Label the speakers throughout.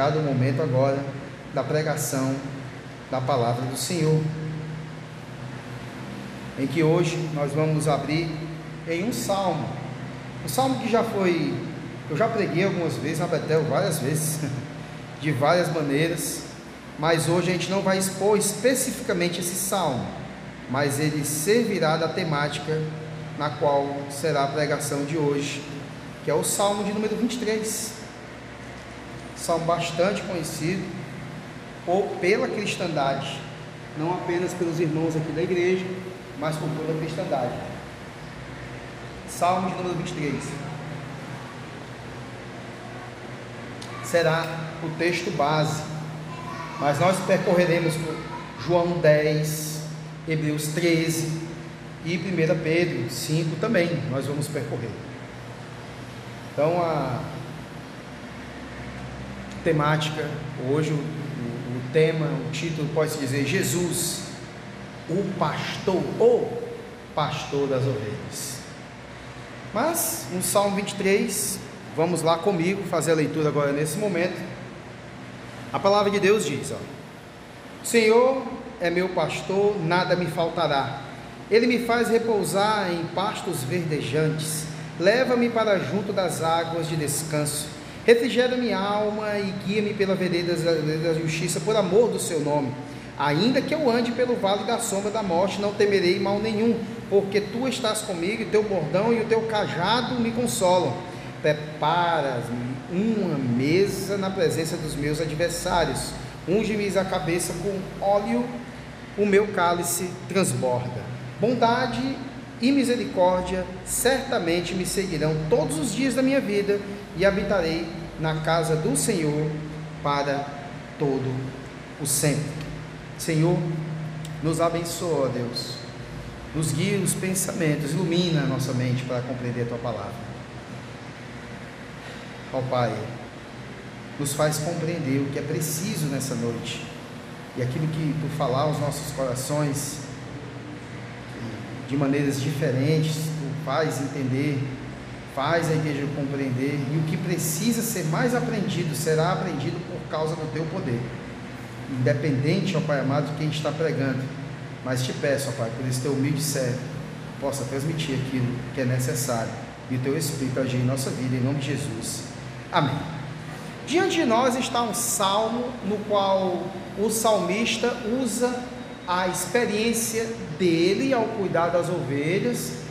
Speaker 1: chegado o momento agora da pregação da palavra do Senhor, em que hoje nós vamos abrir em um salmo, um salmo que já foi, eu já preguei algumas vezes na Betel, várias vezes, de várias maneiras, mas hoje a gente não vai expor especificamente esse salmo, mas ele servirá da temática na qual será a pregação de hoje, que é o salmo de número 23. Salmo bastante conhecido ou pela cristandade, não apenas pelos irmãos aqui da igreja, mas por toda a cristandade. Salmo de número 23. Será o texto base, mas nós percorreremos por João 10, Hebreus 13 e 1 Pedro 5 também, nós vamos percorrer. Então a temática, hoje o, o, tema, o título pode-se dizer Jesus, o pastor, ou pastor das ovelhas. Mas no Salmo 23, vamos lá comigo fazer a leitura agora nesse momento. A palavra de Deus diz: ó, Senhor é meu pastor, nada me faltará. Ele me faz repousar em pastos verdejantes, leva-me para junto das águas de descanso, refrigera minha alma e guia-me pela vereda da justiça por amor do seu nome. Ainda que eu ande pelo vale da sombra da morte, não temerei mal nenhum, porque tu estás comigo, e teu bordão e o teu cajado me consolam. Preparas-me uma mesa na presença dos meus adversários, unge-me a cabeça com óleo, o meu cálice transborda. Bondade e misericórdia certamente me seguirão todos os dias da minha vida e habitarei na casa do Senhor para todo o sempre. Senhor, nos abençoa, Deus. Nos guia os pensamentos, ilumina a nossa mente para compreender a tua palavra. Ó Pai, nos faz compreender o que é preciso nessa noite e aquilo que tu falar aos nossos corações de maneiras diferentes, tu faz entender, faz a igreja compreender e o que precisa ser mais aprendido será aprendido por causa do teu poder independente, ó Pai amado, de quem está pregando. Mas te peço, ó Pai, por esse teu humilde servo, possa transmitir aquilo que é necessário e o teu Espírito agir em nossa vida, em nome de Jesus. Amém. Diante de nós está um salmo no qual o salmista usa a experiência dele ao cuidar das ovelhas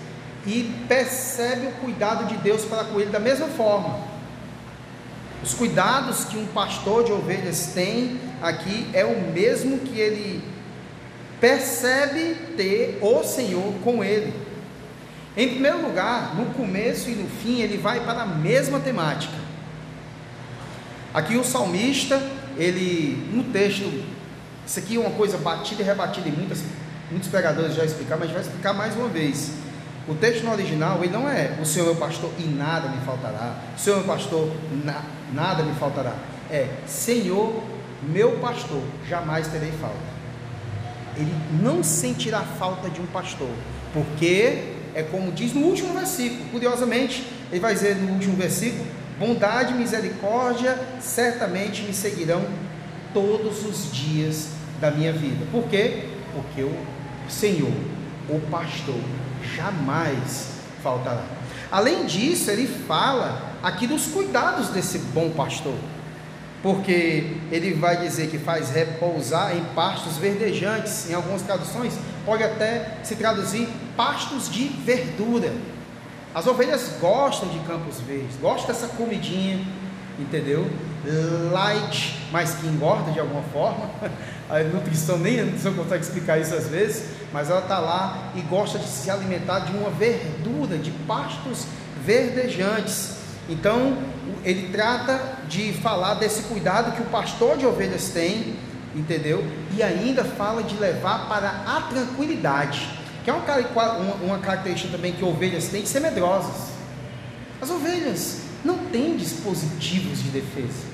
Speaker 1: e percebe o cuidado de Deus para com ele da mesma forma. Os cuidados que um pastor de ovelhas tem aqui é o mesmo que ele percebe ter o Senhor com ele. Em primeiro lugar, no começo e no fim, ele vai para a mesma temática. Aqui o salmista, ele no texto, isso aqui é uma coisa batida e rebatida em muitas, muitos pregadores já explicaram, mas vai explicar mais uma vez. O texto no original, ele não é o Senhor é pastor e nada me faltará. O Senhor é pastor, na, nada me faltará. É Senhor, meu pastor, jamais terei falta. Ele não sentirá falta de um pastor, porque é como diz no último versículo, curiosamente, ele vai dizer no último versículo: bondade e misericórdia certamente me seguirão todos os dias da minha vida. Por quê? Porque o Senhor, o pastor, jamais faltará. Além disso, ele fala aqui dos cuidados desse bom pastor, porque ele vai dizer que faz repousar em pastos verdejantes, em algumas traduções pode até se traduzir pastos de verdura. As ovelhas gostam de campos verdes, gostam dessa comidinha, entendeu? Light, mas que engorda de alguma forma. A nutrição nem a nutrição consegue explicar isso às vezes, mas ela está lá e gosta de se alimentar de uma verdura, de pastos verdejantes. Então, ele trata de falar desse cuidado que o pastor de ovelhas tem, entendeu? E ainda fala de levar para a tranquilidade, que é uma, característica também que ovelhas têm de ser medrosas. As ovelhas têm dispositivos de defesa.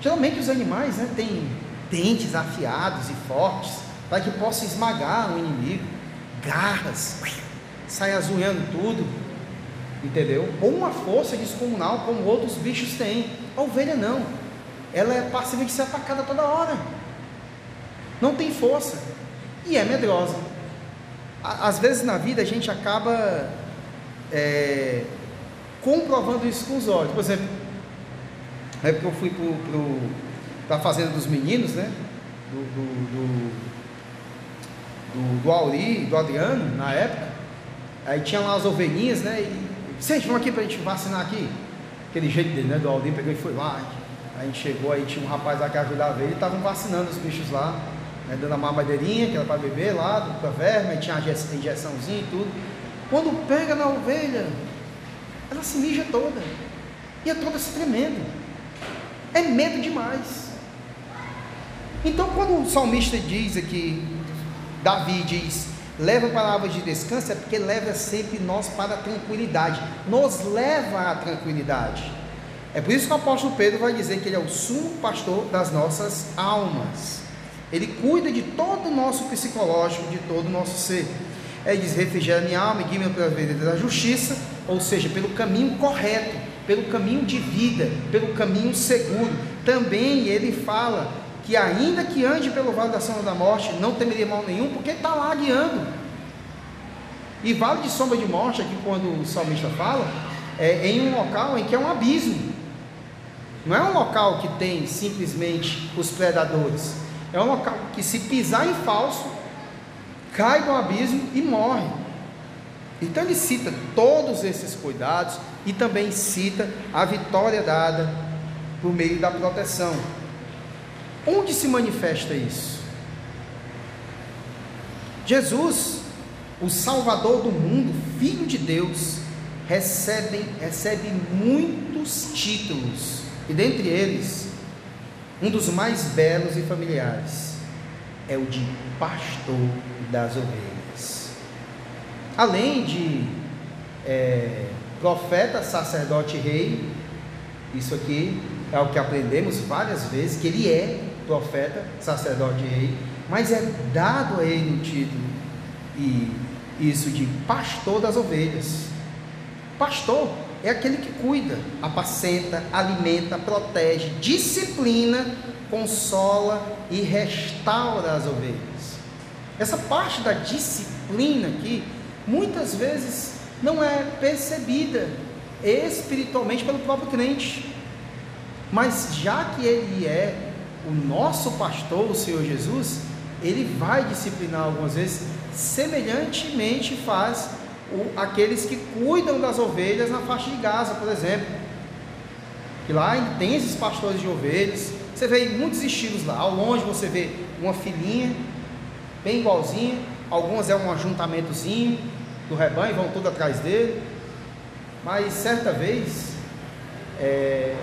Speaker 1: Geralmente os animais né, têm dentes afiados e fortes para que possa esmagar o inimigo, garras, sai azulhando tudo, entendeu? Ou uma força descomunal como outros bichos têm. A ovelha não. ela é passiva de ser atacada toda hora. Não tem força. E é medrosa. Às vezes na vida a gente acaba é, comprovando isso com os olhos. Por exemplo, na época eu fui para a fazenda dos meninos, né? Do, do, do, do, Auri, do Adriano, na época. Aí tinha lá as ovelhinhas, né? E, Gente, vamos aqui para a gente vacinar aqui. Aquele jeito dele, né? Do Aldir pegou e foi lá. A gente chegou, aí tinha um rapaz lá que ajudava ele, estavam vacinando os bichos lá, né? dando a mamadeirinha, que era para beber lá, do verme, tinha a injeçãozinha e tudo. Quando pega na ovelha, ela se mija toda. E é toda se tremendo. É medo demais. Então, quando o salmista diz aqui, Davi diz: leva palavras de descanso, é porque leva sempre nós para a tranquilidade, nos leva à tranquilidade. É por isso que o apóstolo Pedro vai dizer que ele é o sumo pastor das nossas almas. Ele cuida de todo o nosso psicológico, de todo o nosso ser. Ele diz: refrigera minha alma e guia-me pela vereda da justiça, ou seja, pelo caminho correto, pelo caminho de vida, pelo caminho seguro. Também ele fala que ainda que ande pelo vale da sombra da morte, não temeria mal nenhum, porque está lá guiando. E vale de sombra de morte, aqui quando o salmista fala, é em um local em que é um abismo. Não é um local que tem simplesmente os predadores. É um local que se pisar em falso, cai no abismo e morre. Então ele cita todos esses cuidados e também cita a vitória dada por meio da proteção. Onde se manifesta isso? Jesus, o Salvador do mundo, Filho de Deus, recebe, recebe muitos títulos, e dentre eles, um dos mais belos e familiares é o de pastor das ovelhas. Além de é, profeta, sacerdote e rei, isso aqui é o que aprendemos várias vezes, que ele é profeta, sacerdote e rei, mas é dado a ele o título e isso de pastor das ovelhas. Pastor é aquele que cuida, apacenta, alimenta, protege, disciplina, consola e restaura as ovelhas. Essa parte da disciplina aqui, muitas vezes não é percebida espiritualmente pelo próprio crente. Mas já que ele é o nosso pastor, o Senhor Jesus, ele vai disciplinar algumas vezes, semelhantemente faz o, aqueles que cuidam das ovelhas na faixa de Gaza, por exemplo. Que lá tem esses pastores de ovelhas, você vê muitos estilos lá. Ao longe você vê uma filhinha, bem igualzinha, algumas é um ajuntamentozinho do rebanho, vão tudo atrás dele. Mas certa vez, é,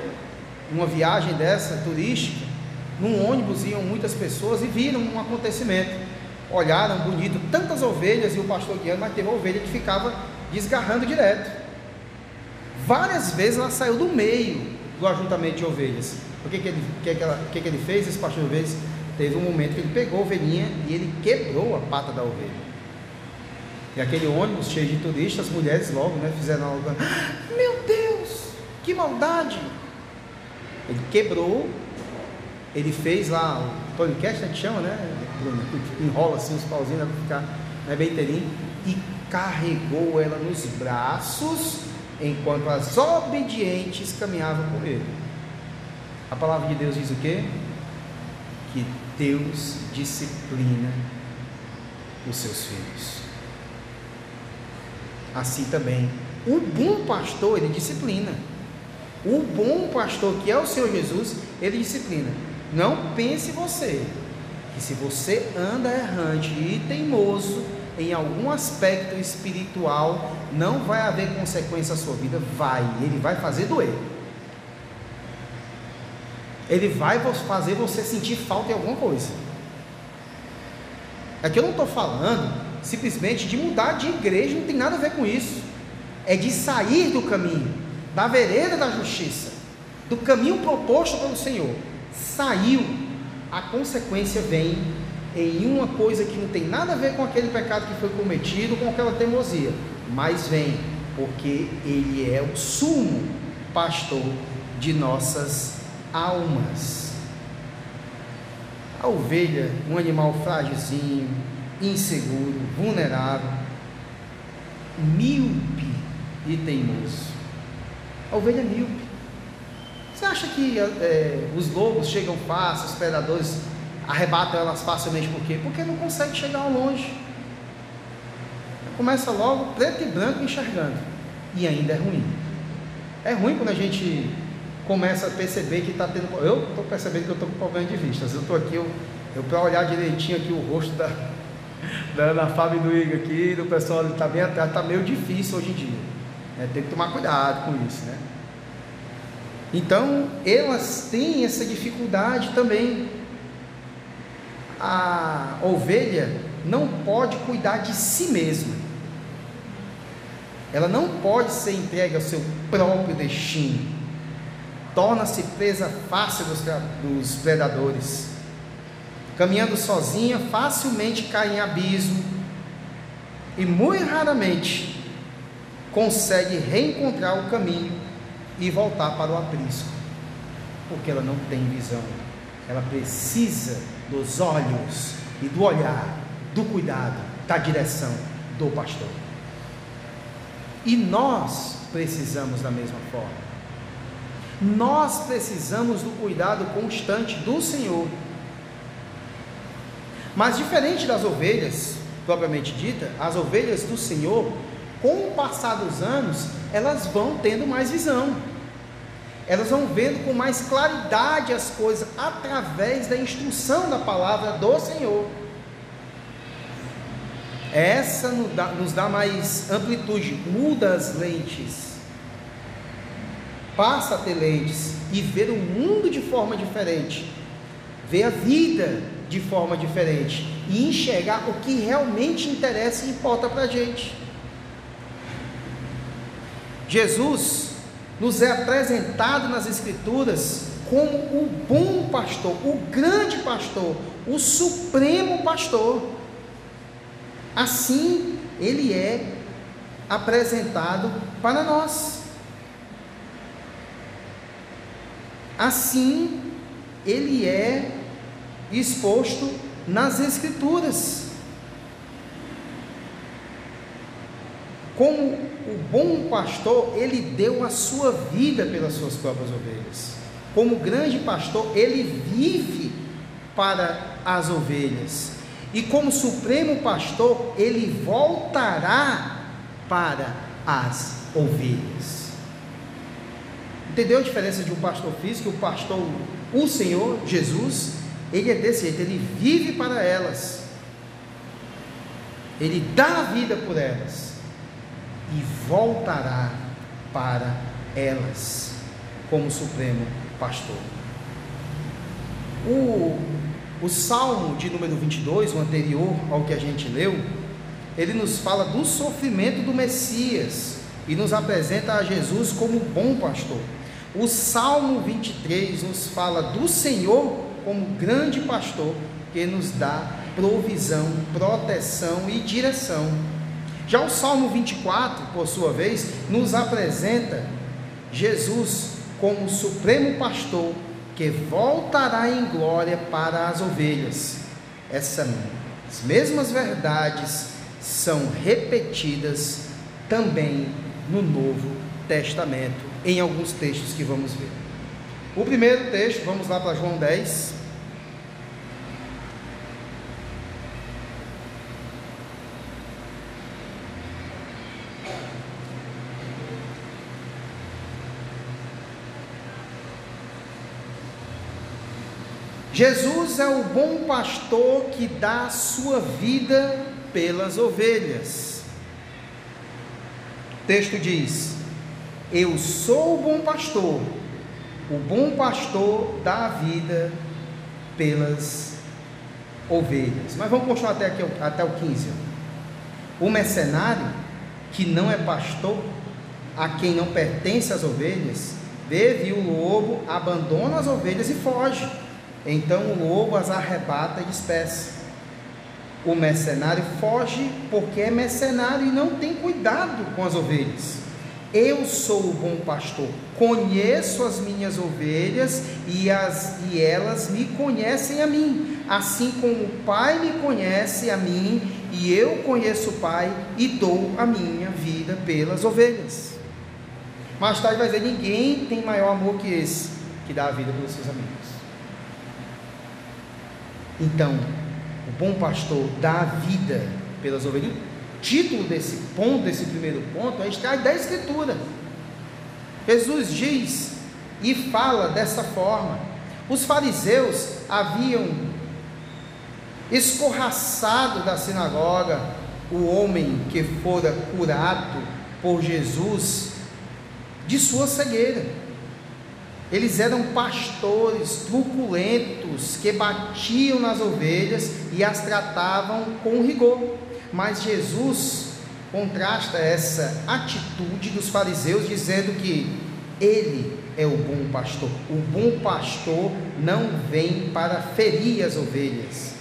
Speaker 1: uma viagem dessa turística, num ônibus iam muitas pessoas e viram um acontecimento. Olharam bonito, tantas ovelhas e o pastor guiando, mas teve uma ovelha que ficava desgarrando direto. Várias vezes ela saiu do meio do ajuntamento de ovelhas. O que, que, ele, que, que, ela, que, que ele fez? Esse pastor de ovelhas teve um momento que ele pegou a ovelhinha e ele quebrou a pata da ovelha. E aquele ônibus cheio de turistas, as mulheres logo né, fizeram algo. Meu Deus, que maldade! Ele quebrou ele fez lá o podcast, né, que chama, né? Enrola assim os pauzinhos para ficar né, bem inteirinho. E carregou ela nos braços enquanto as obedientes caminhavam com ele. A palavra de Deus diz o quê? Que Deus disciplina os seus filhos. Assim também, o bom pastor, ele disciplina. O bom pastor, que é o Senhor Jesus, ele disciplina. Não pense você que se você anda errante e teimoso em algum aspecto espiritual, não vai haver consequência à sua vida. Vai, ele vai fazer doer. Ele vai fazer você sentir falta em alguma coisa. Aqui eu não estou falando simplesmente de mudar de igreja, não tem nada a ver com isso. É de sair do caminho, da vereda da justiça, do caminho proposto pelo Senhor saiu, a consequência vem em uma coisa que não tem nada a ver com aquele pecado que foi cometido, com aquela teimosia, mas vem porque ele é o sumo pastor de nossas almas. A ovelha, um animal frágilzinho, inseguro, vulnerável, míope e teimoso. A ovelha é míope. Você acha que é, os lobos chegam fácil, os predadores arrebatam elas facilmente por quê? Porque não consegue chegar ao longe. Começa logo preto e branco enxergando. E ainda é ruim. É ruim quando a gente começa a perceber que está tendo. Eu estou percebendo que eu estou com problema de vistas. Eu estou aqui, eu, eu para olhar direitinho aqui o rosto da, da Ana Fábio e do Igor aqui, do pessoal que está bem atrás, está meio difícil hoje em dia. É, tem que tomar cuidado com isso, né? Então, elas têm essa dificuldade também. A ovelha não pode cuidar de si mesma. Ela não pode ser entregue ao seu próprio destino. Torna-se presa fácil dos, dos predadores. Caminhando sozinha, facilmente cai em abismo e muito raramente consegue reencontrar o caminho e voltar para o aprisco, porque ela não tem visão. Ela precisa dos olhos e do olhar, do cuidado, da direção do pastor. E nós precisamos da mesma forma. Nós precisamos do cuidado constante do Senhor. Mas diferente das ovelhas, propriamente dita, as ovelhas do Senhor, com o passar dos anos, elas vão tendo mais visão. Elas vão vendo com mais claridade as coisas através da instrução da palavra do Senhor. Essa nos dá, nos dá mais amplitude, muda as lentes, passa a ter lentes e ver o mundo de forma diferente, ver a vida de forma diferente e enxergar o que realmente interessa e importa para a gente. Jesus nos é apresentado nas Escrituras como o bom pastor, o grande pastor, o supremo pastor. Assim, ele é apresentado para nós. Assim, ele é exposto nas Escrituras. Como o bom pastor, ele deu a sua vida pelas suas próprias ovelhas. Como grande pastor, ele vive para as ovelhas. E como supremo pastor, ele voltará para as ovelhas. Entendeu a diferença de um pastor físico? O pastor, o Senhor Jesus, ele é desse jeito, ele vive para elas, ele dá a vida por elas e voltará para elas como supremo pastor. O o Salmo de número 22, o anterior ao que a gente leu, ele nos fala do sofrimento do Messias e nos apresenta a Jesus como bom pastor. O Salmo 23 nos fala do Senhor como grande pastor que nos dá provisão, proteção e direção. Já o Salmo 24, por sua vez, nos apresenta Jesus como supremo pastor que voltará em glória para as ovelhas. Essas mesmas verdades são repetidas também no Novo Testamento, em alguns textos que vamos ver. O primeiro texto, vamos lá para João 10, Jesus é o bom pastor que dá sua vida pelas ovelhas. O texto diz: Eu sou o bom pastor, o bom pastor dá vida pelas ovelhas. Mas vamos continuar até, aqui, até o 15. O mercenário, que não é pastor, a quem não pertence as ovelhas, vê, viu o lobo, abandona as ovelhas e foge então o lobo as arrebata e dispersa. O mercenário foge porque é mercenário e não tem cuidado com as ovelhas. Eu sou o bom pastor, conheço as minhas ovelhas e, as, e elas me conhecem a mim, assim como o Pai me conhece a mim e eu conheço o Pai e dou a minha vida pelas ovelhas. Mais tarde vai dizer: ninguém tem maior amor que esse, que dá a vida pelos seus amigos. Então, o bom pastor dá a vida pelas ovelhas. Título desse ponto, desse primeiro ponto, é extraído da Escritura. Jesus diz e fala dessa forma. Os fariseus haviam escorraçado da sinagoga o homem que fora curado por Jesus de sua cegueira. Eles eram pastores truculentos que batiam nas ovelhas e as tratavam com rigor. Mas Jesus contrasta essa atitude dos fariseus dizendo que ele é o bom pastor. O bom pastor não vem para ferir as ovelhas,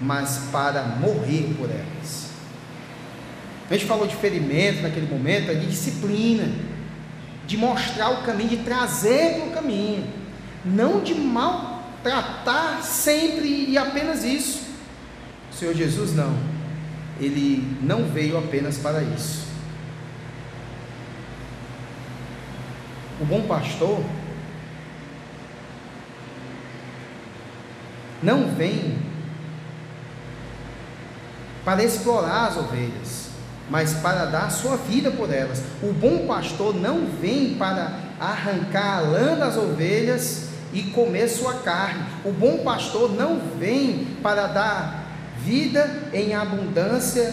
Speaker 1: mas para morrer por elas. A gente falou de ferimento naquele momento, é de disciplina de mostrar o caminho, de trazer para o caminho, não de maltratar sempre e apenas isso. O Senhor Jesus não, ele não veio apenas para isso. O bom pastor não vem para explorar as ovelhas mas para dar sua vida por elas. O bom pastor não vem para arrancar a lã das ovelhas e comer sua carne. O bom pastor não vem para dar vida em abundância,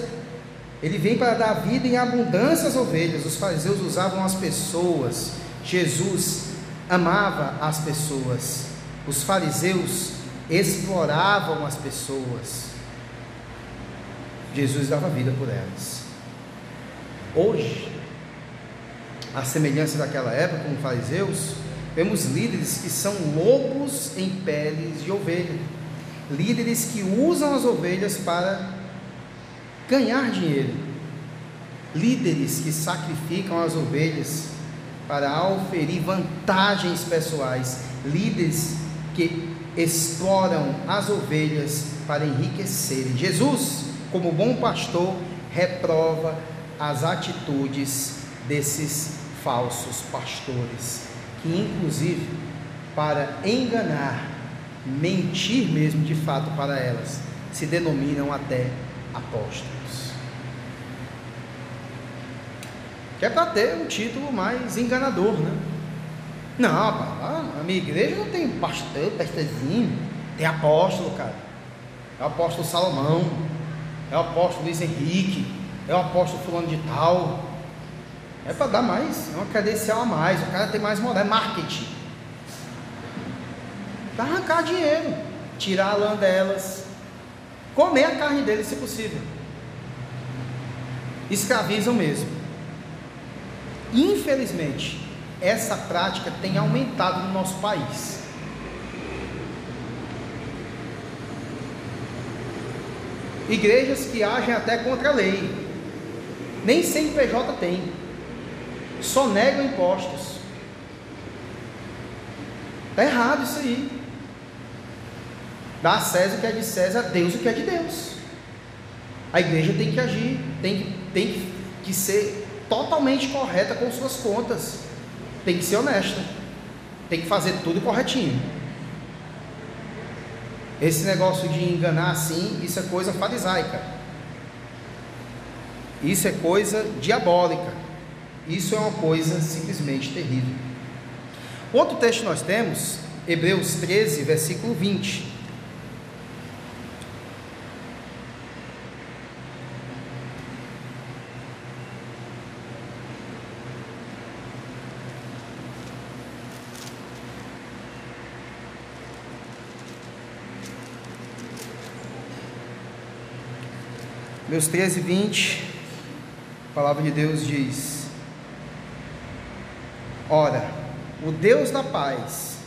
Speaker 1: ele vem para dar vida em abundância às ovelhas. Os fariseus usavam as pessoas, Jesus amava as pessoas. Os fariseus exploravam as pessoas. Jesus dava vida por elas. Hoje, a semelhança daquela época, como fariseus, vemos líderes que são lobos em peles de ovelha, líderes que usam as ovelhas para ganhar dinheiro, líderes que sacrificam as ovelhas para auferir vantagens pessoais, líderes que exploram as ovelhas para enriquecerem. Jesus, como bom pastor, reprova as atitudes desses falsos pastores, que inclusive para enganar, mentir mesmo de fato para elas, se denominam até apóstolos. Que é para ter um título mais enganador, né? Não, a minha igreja não tem pastor, pastorzinho, tem apóstolo, cara. É o apóstolo Salomão, é o apóstolo Luiz Henrique, é o apóstolo fulano de tal. É para dar mais, é uma credencial a mais, o cara tem mais moral, é marketing. Para arrancar dinheiro, tirar a lã delas, comer a carne deles se possível. Escravizam mesmo. Infelizmente, essa prática tem aumentado no nosso país. Igrejas que agem até contra a lei, nem CNPJ tem. Só negam impostos. Está errado isso aí. Dá a César o que é de César, a Deus o que é de Deus. A igreja tem que agir, tem que, tem que ser totalmente correta com suas contas. Tem que ser honesta. Tem que fazer tudo corretinho. Esse negócio de enganar assim, isso é coisa farisaica. Isso é coisa diabólica. Isso é uma coisa simplesmente terrível. Outro texto nós temos, Hebreus 13, versículo 20. Hebreus 13, 20. A palavra de Deus diz: Ora, o Deus da paz,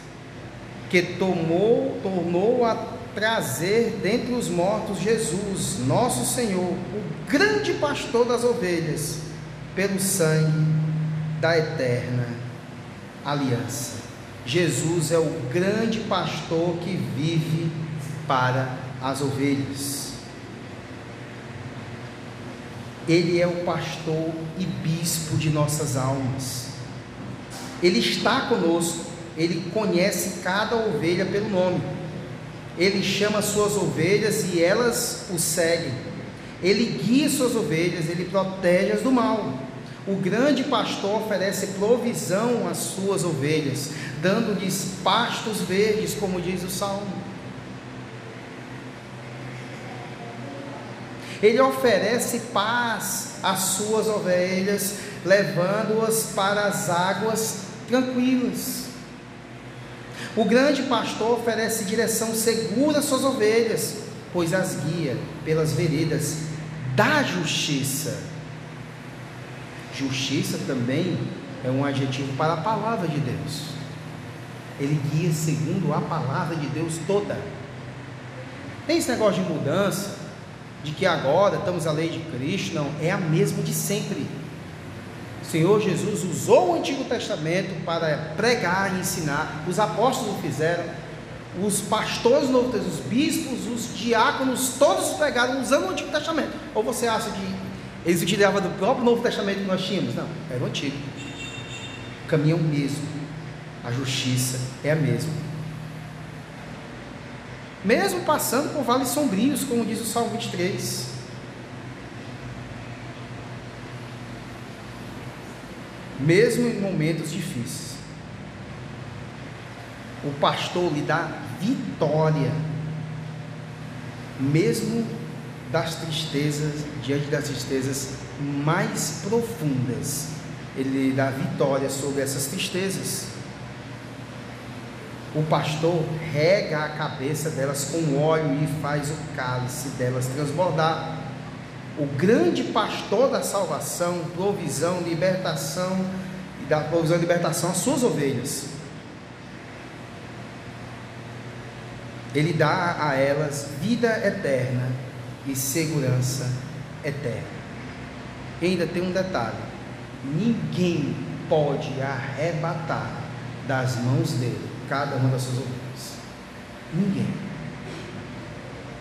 Speaker 1: que tomou, tornou a trazer dentre os mortos Jesus, nosso Senhor, o grande pastor das ovelhas, pelo sangue da eterna aliança. Jesus é o grande pastor que vive para as ovelhas. Ele é o pastor e bispo de nossas almas. Ele está conosco, ele conhece cada ovelha pelo nome. Ele chama suas ovelhas e elas o seguem. Ele guia suas ovelhas, ele protege-as do mal. O grande pastor oferece provisão às suas ovelhas, dando-lhes pastos verdes, como diz o salmo. Ele oferece paz às suas ovelhas, levando-as para as águas tranquilas. O grande pastor oferece direção segura às suas ovelhas, pois as guia pelas veredas da justiça. Justiça também é um adjetivo para a palavra de Deus. Ele guia segundo a palavra de Deus toda. Tem esse negócio de mudança, de que agora estamos a lei de Cristo, não, é a mesma de sempre. O Senhor Jesus usou o Antigo Testamento para pregar e ensinar, os apóstolos o fizeram, os pastores os bispos, os diáconos, todos pregaram usando o Antigo Testamento. Ou você acha que eles utilizavam do próprio Novo Testamento que nós tínhamos? Não, era o Antigo. O caminho é o mesmo, a justiça é a mesma mesmo passando por vales sombrios, como diz o Salmo 23. Mesmo em momentos difíceis, o pastor lhe dá vitória, mesmo das tristezas, diante das tristezas mais profundas, ele lhe dá vitória sobre essas tristezas. O pastor rega a cabeça delas com óleo e faz o cálice delas transbordar. O grande pastor da salvação, provisão, libertação, e da provisão e libertação às suas ovelhas. Ele dá a elas vida eterna e segurança eterna. E ainda tem um detalhe: ninguém pode arrebatar das mãos dele cada uma das suas ovelhas. Ninguém.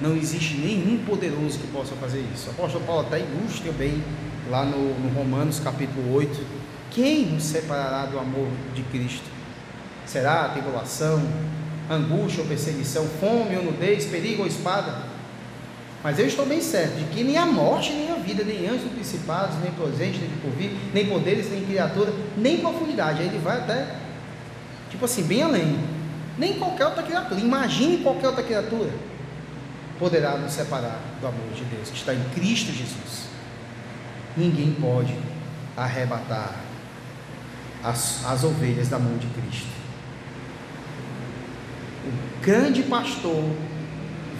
Speaker 1: Não existe nenhum poderoso que possa fazer isso. O apóstolo Paulo até ilustra bem lá no, no Romanos capítulo 8. Quem nos separará do amor de Cristo? Será a tribulação, angústia ou perseguição, fome ou nudez, perigo ou espada? Mas eu estou bem certo de que nem a morte, nem a vida, nem anjos, principados, nem presente, nem por vir, nem poderes, nem criatura, nem profundidade. Aí ele vai até Tipo assim, bem além. Nem qualquer outra criatura, imagine qualquer outra criatura, poderá nos separar do amor de Deus que está em Cristo Jesus. Ninguém pode arrebatar as, as ovelhas da mão de Cristo. O grande pastor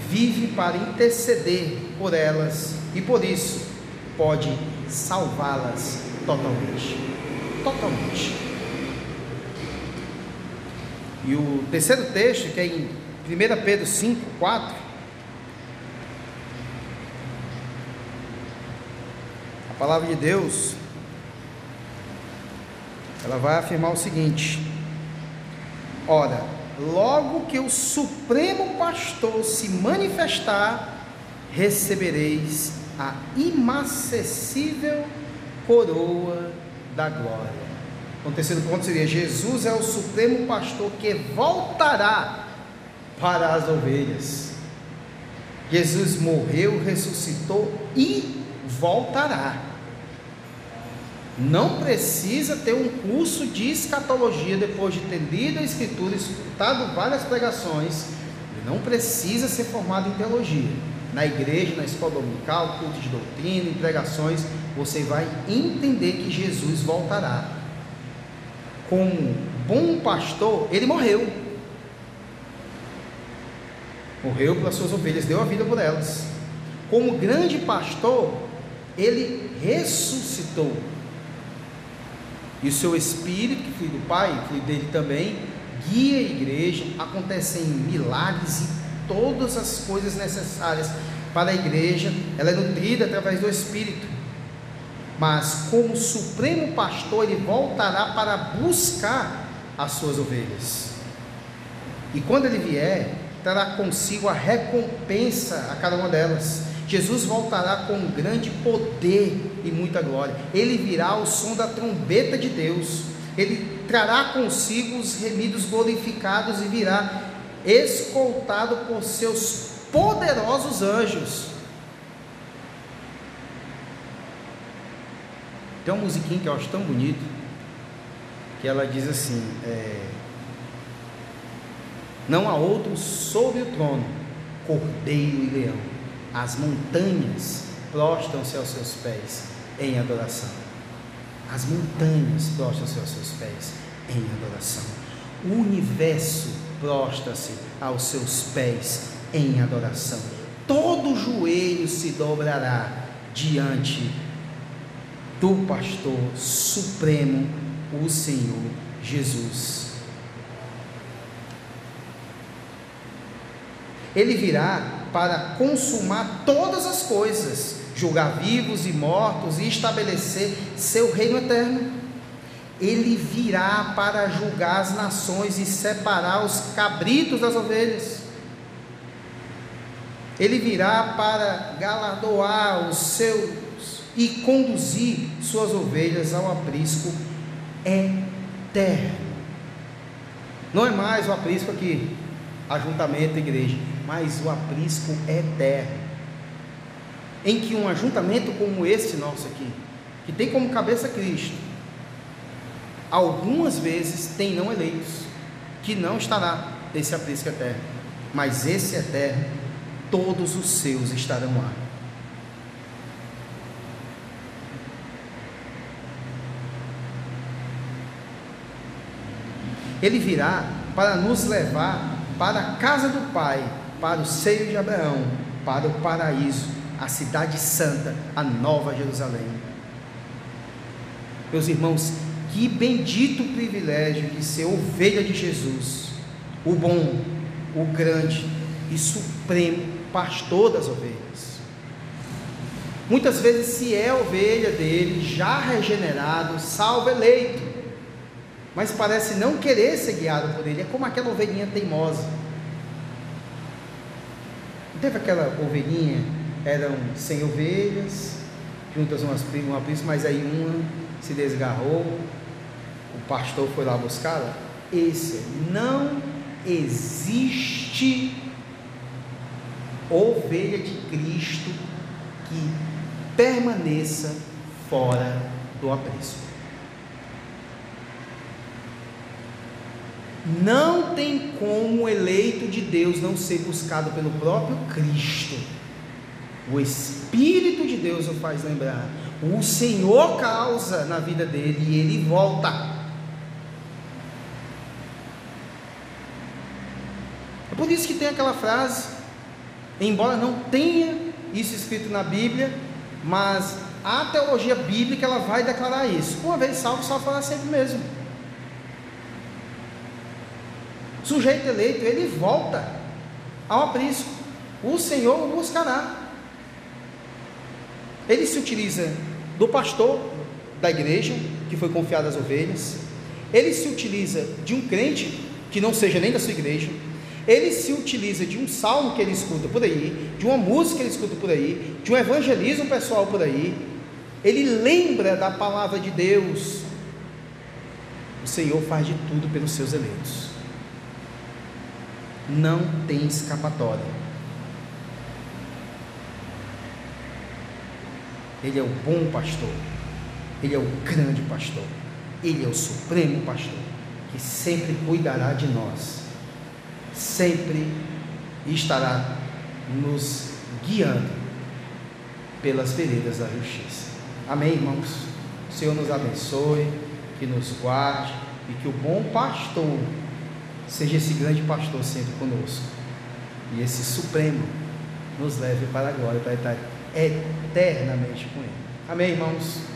Speaker 1: vive para interceder por elas e por isso pode salvá-las totalmente. Totalmente. E o terceiro texto, que é em 1 Pedro 5, 4, a palavra de Deus, ela vai afirmar o seguinte: Ora, logo que o Supremo Pastor se manifestar, recebereis a inacessível coroa da glória. Então, o terceiro ponto seria: Jesus é o supremo pastor que voltará para as ovelhas. Jesus morreu, ressuscitou e voltará. Não precisa ter um curso de escatologia depois de ter lido a Escritura, escutado várias pregações. Não precisa ser formado em teologia. Na igreja, na escola dominical, culto de doutrina, em pregações, você vai entender que Jesus voltará como bom pastor, ele morreu. Morreu pelas suas ovelhas, deu a vida por elas. Como grande pastor, ele ressuscitou. E o seu espírito, que foi do Pai, foi dele também, guia a igreja, acontecem milagres e todas as coisas necessárias para a igreja, ela é nutrida através do Espírito. Mas como supremo pastor, ele voltará para buscar as suas ovelhas. E quando ele vier, trará consigo a recompensa a cada uma delas. Jesus voltará com grande poder e muita glória. Ele virá ao som da trombeta de Deus. Ele trará consigo os remidos glorificados e virá escoltado por seus poderosos anjos. Tem uma musiquinha que eu acho tão bonito que ela diz assim: é, Não há outro sobre o trono, cordeiro e leão. As montanhas prostram-se aos seus pés em adoração. As montanhas prostram-se aos seus pés em adoração. O universo prostra-se aos seus pés em adoração. Todo joelho se dobrará diante do pastor supremo, o Senhor Jesus. Ele virá para consumar todas as coisas, julgar vivos e mortos e estabelecer seu reino eterno. Ele virá para julgar as nações e separar os cabritos das ovelhas. Ele virá para galardoar os seus e conduzir suas ovelhas ao aprisco eterno. Não é mais o aprisco aqui, ajuntamento igreja, mas o aprisco eterno. Em que um ajuntamento como esse nosso aqui, que tem como cabeça Cristo, algumas vezes tem não eleitos, que não estará esse aprisco eterno, mas esse eterno, todos os seus estarão lá. Ele virá para nos levar para a casa do Pai, para o seio de Abraão, para o paraíso, a cidade santa, a nova Jerusalém. Meus irmãos, que bendito privilégio de ser ovelha de Jesus, o bom, o grande e supremo pastor das ovelhas. Muitas vezes se é ovelha dele, já regenerado, salvo eleito, mas parece não querer ser guiado por ele, é como aquela ovelhinha teimosa. Teve aquela ovelhinha, eram 100 ovelhas, juntas umas uma príncipe, mas aí uma se desgarrou, o pastor foi lá buscá-la. Esse não existe ovelha de Cristo que permaneça fora do aprisco. Não tem como o eleito de Deus não ser buscado pelo próprio Cristo. O Espírito de Deus o faz lembrar. O Senhor causa na vida dele e ele volta. É por isso que tem aquela frase, embora não tenha isso escrito na Bíblia, mas a teologia bíblica ela vai declarar isso. Uma vez salvo, salvo para sempre mesmo. Sujeito eleito, ele volta ao aprisco. O Senhor o buscará. Ele se utiliza do pastor da igreja, que foi confiado às ovelhas. Ele se utiliza de um crente que não seja nem da sua igreja. Ele se utiliza de um salmo que ele escuta por aí, de uma música que ele escuta por aí, de um evangelismo pessoal por aí. Ele lembra da palavra de Deus. O Senhor faz de tudo pelos seus eleitos não tem escapatória. Ele é o bom pastor, ele é o grande pastor, ele é o supremo pastor, que sempre cuidará de nós, sempre estará nos guiando pelas veredas da justiça. Amém, irmãos? O Senhor nos abençoe, que nos guarde e que o bom pastor seja esse grande pastor sempre conosco. E esse supremo nos leve para a glória, para estar eternamente com Ele. Amém, irmãos?